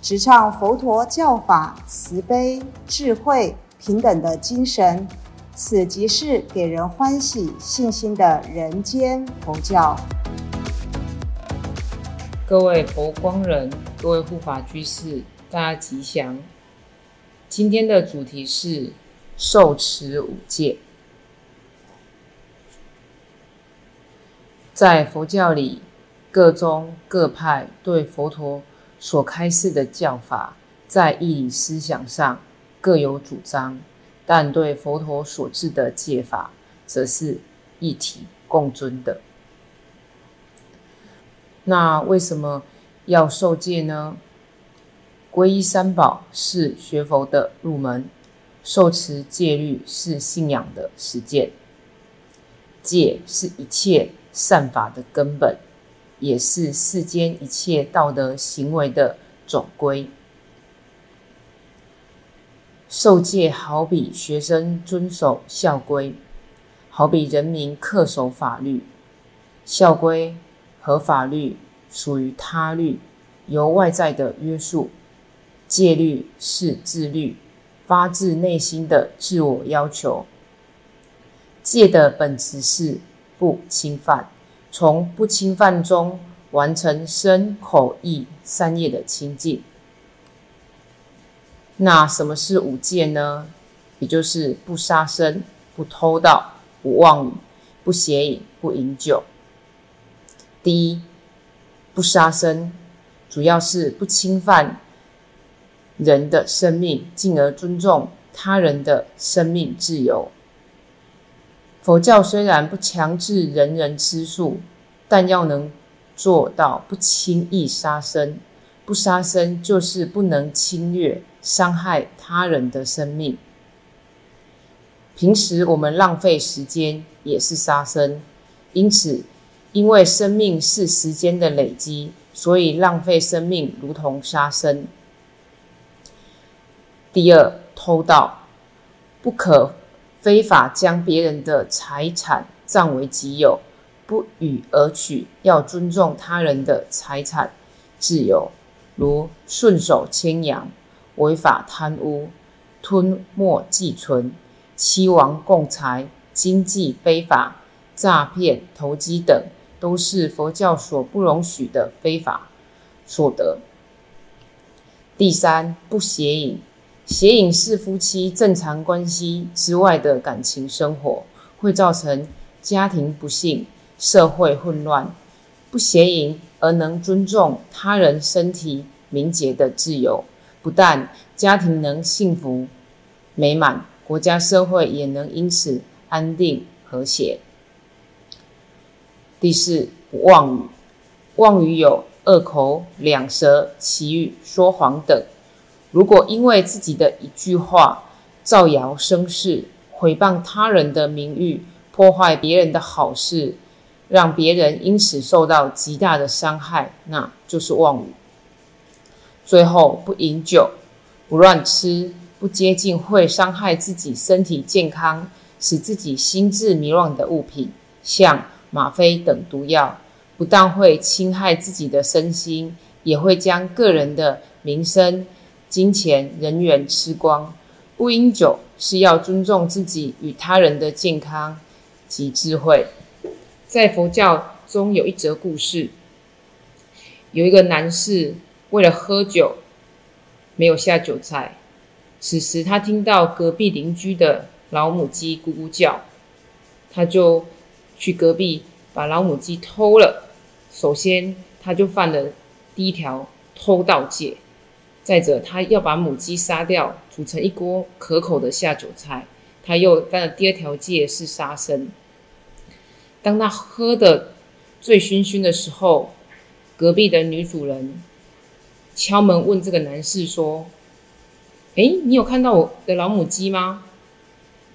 直唱佛陀教法慈悲、智慧、平等的精神。此即是给人欢喜、信心的人间佛教。各位佛光人，各位护法居士，大家吉祥。今天的主题是受持五戒。在佛教里，各宗各派对佛陀所开示的教法，在义理思想上各有主张。但对佛陀所制的戒法，则是一体共尊的。那为什么要受戒呢？皈依三宝是学佛的入门，受持戒律是信仰的实践。戒是一切善法的根本，也是世间一切道德行为的总归。受戒好比学生遵守校规，好比人民恪守法律。校规和法律属于他律，由外在的约束；戒律是自律，发自内心的自我要求。戒的本质是不侵犯，从不侵犯中完成身口意三业的清净。那什么是五戒呢？也就是不杀生、不偷盗、不妄语、不邪淫、不饮酒。第一，不杀生，主要是不侵犯人的生命，进而尊重他人的生命自由。佛教虽然不强制人人吃素，但要能做到不轻易杀生。不杀生就是不能侵略。伤害他人的生命。平时我们浪费时间也是杀生，因此，因为生命是时间的累积，所以浪费生命如同杀生。第二，偷盗，不可非法将别人的财产占为己有，不予而取，要尊重他人的财产自由，如顺手牵羊。违法贪污、吞没寄存、欺王共财、经济非法、诈骗、投机等，都是佛教所不容许的非法所得。第三，不邪淫。邪淫是夫妻正常关系之外的感情生活，会造成家庭不幸、社会混乱。不邪淫而能尊重他人身体名节的自由。不但家庭能幸福美满，国家社会也能因此安定和谐。第四，妄语。妄语有恶口、两舌、绮语、说谎等。如果因为自己的一句话造谣生事，毁谤他人的名誉，破坏别人的好事，让别人因此受到极大的伤害，那就是妄语。最后，不饮酒，不乱吃，不接近会伤害自己身体健康、使自己心智迷乱的物品，像吗啡等毒药，不但会侵害自己的身心，也会将个人的名声、金钱、人缘吃光。不饮酒是要尊重自己与他人的健康及智慧。在佛教中有一则故事，有一个男士。为了喝酒，没有下酒菜。此时他听到隔壁邻居的老母鸡咕咕叫，他就去隔壁把老母鸡偷了。首先，他就犯了第一条偷盗戒；再者，他要把母鸡杀掉，煮成一锅可口的下酒菜。他又犯了第二条戒，是杀生。当他喝的醉醺醺的时候，隔壁的女主人。敲门问这个男士说：“哎，你有看到我的老母鸡吗？”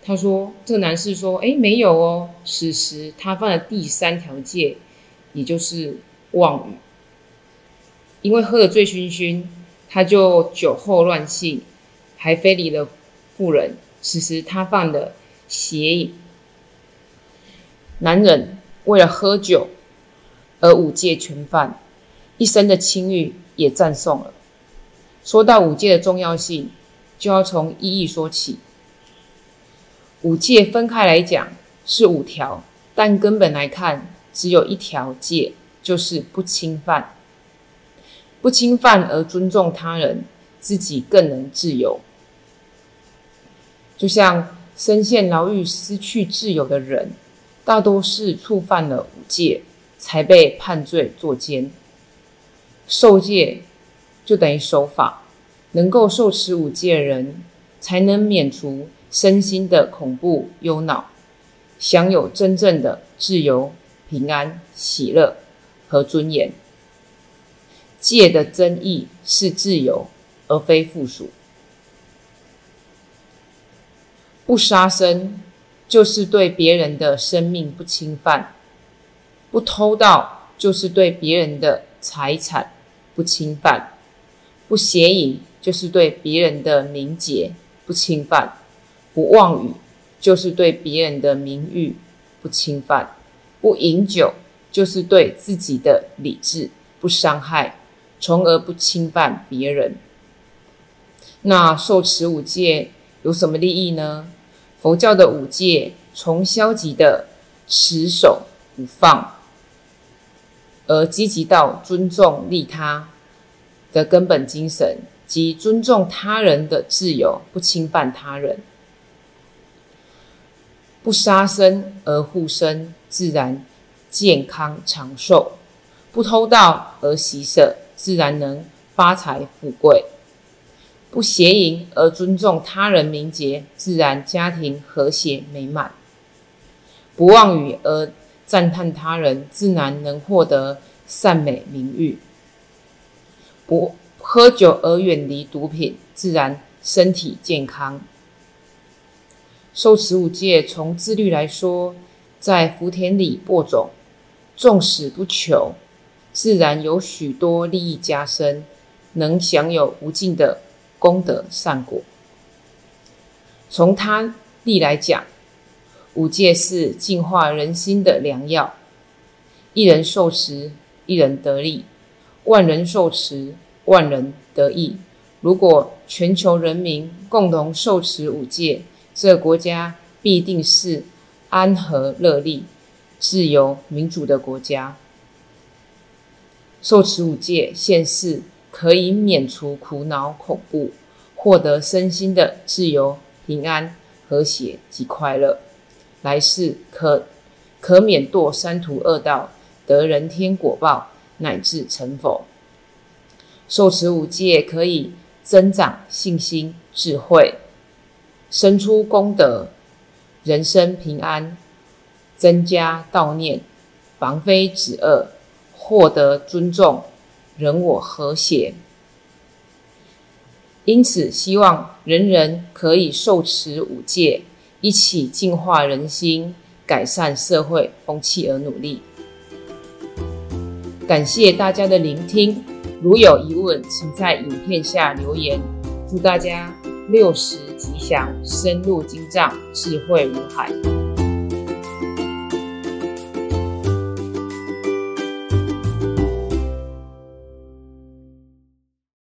他说：“这个男士说，哎，没有哦。此时他犯了第三条戒，也就是妄语。因为喝得醉醺醺，他就酒后乱性，还非礼了妇人。此时他犯了邪淫。男人为了喝酒而五戒全犯，一生的清誉也赞颂了。说到五戒的重要性，就要从一义说起。”五戒分开来讲是五条，但根本来看只有一条戒，就是不侵犯。不侵犯而尊重他人，自己更能自由。就像身陷牢狱失去自由的人，大多是触犯了五戒，才被判罪坐监。受戒就等于守法，能够受持五戒的人，才能免除。身心的恐怖忧恼，享有真正的自由、平安、喜乐和尊严。戒的真意是自由，而非附属。不杀生，就是对别人的生命不侵犯；不偷盗，就是对别人的财产不侵犯；不邪淫，就是对别人的名节不侵犯。不妄语，就是对别人的名誉不侵犯；不饮酒，就是对自己的理智不伤害，从而不侵犯别人。那受持五戒有什么利益呢？佛教的五戒从消极的持守不放，而积极到尊重利他的根本精神，即尊重他人的自由，不侵犯他人。不杀生而护生，自然健康长寿；不偷盗而喜舍，自然能发财富贵；不邪淫而尊重他人名节，自然家庭和谐美满；不妄语而赞叹他人，自然能获得善美名誉；不喝酒而远离毒品，自然身体健康。受持五戒，从自律来说，在福田里播种，纵使不求，自然有许多利益加深，能享有无尽的功德善果。从他力来讲，五戒是净化人心的良药。一人受持，一人得利；万人受持，万人得益。如果全球人民共同受持五戒，这国家必定是安和乐利、自由民主的国家。受持五戒现世，可以免除苦恼恐怖，获得身心的自由、平安、和谐及快乐。来世可可免堕三途恶道，得人天果报，乃至成佛。受持五戒可以增长信心、智慧。生出功德，人生平安，增加道念，防非止恶，获得尊重，人我和谐。因此，希望人人可以受持五戒，一起净化人心，改善社会风气而努力。感谢大家的聆听，如有疑问，请在影片下留言。祝大家六十。吉祥，深入经藏，智慧如海。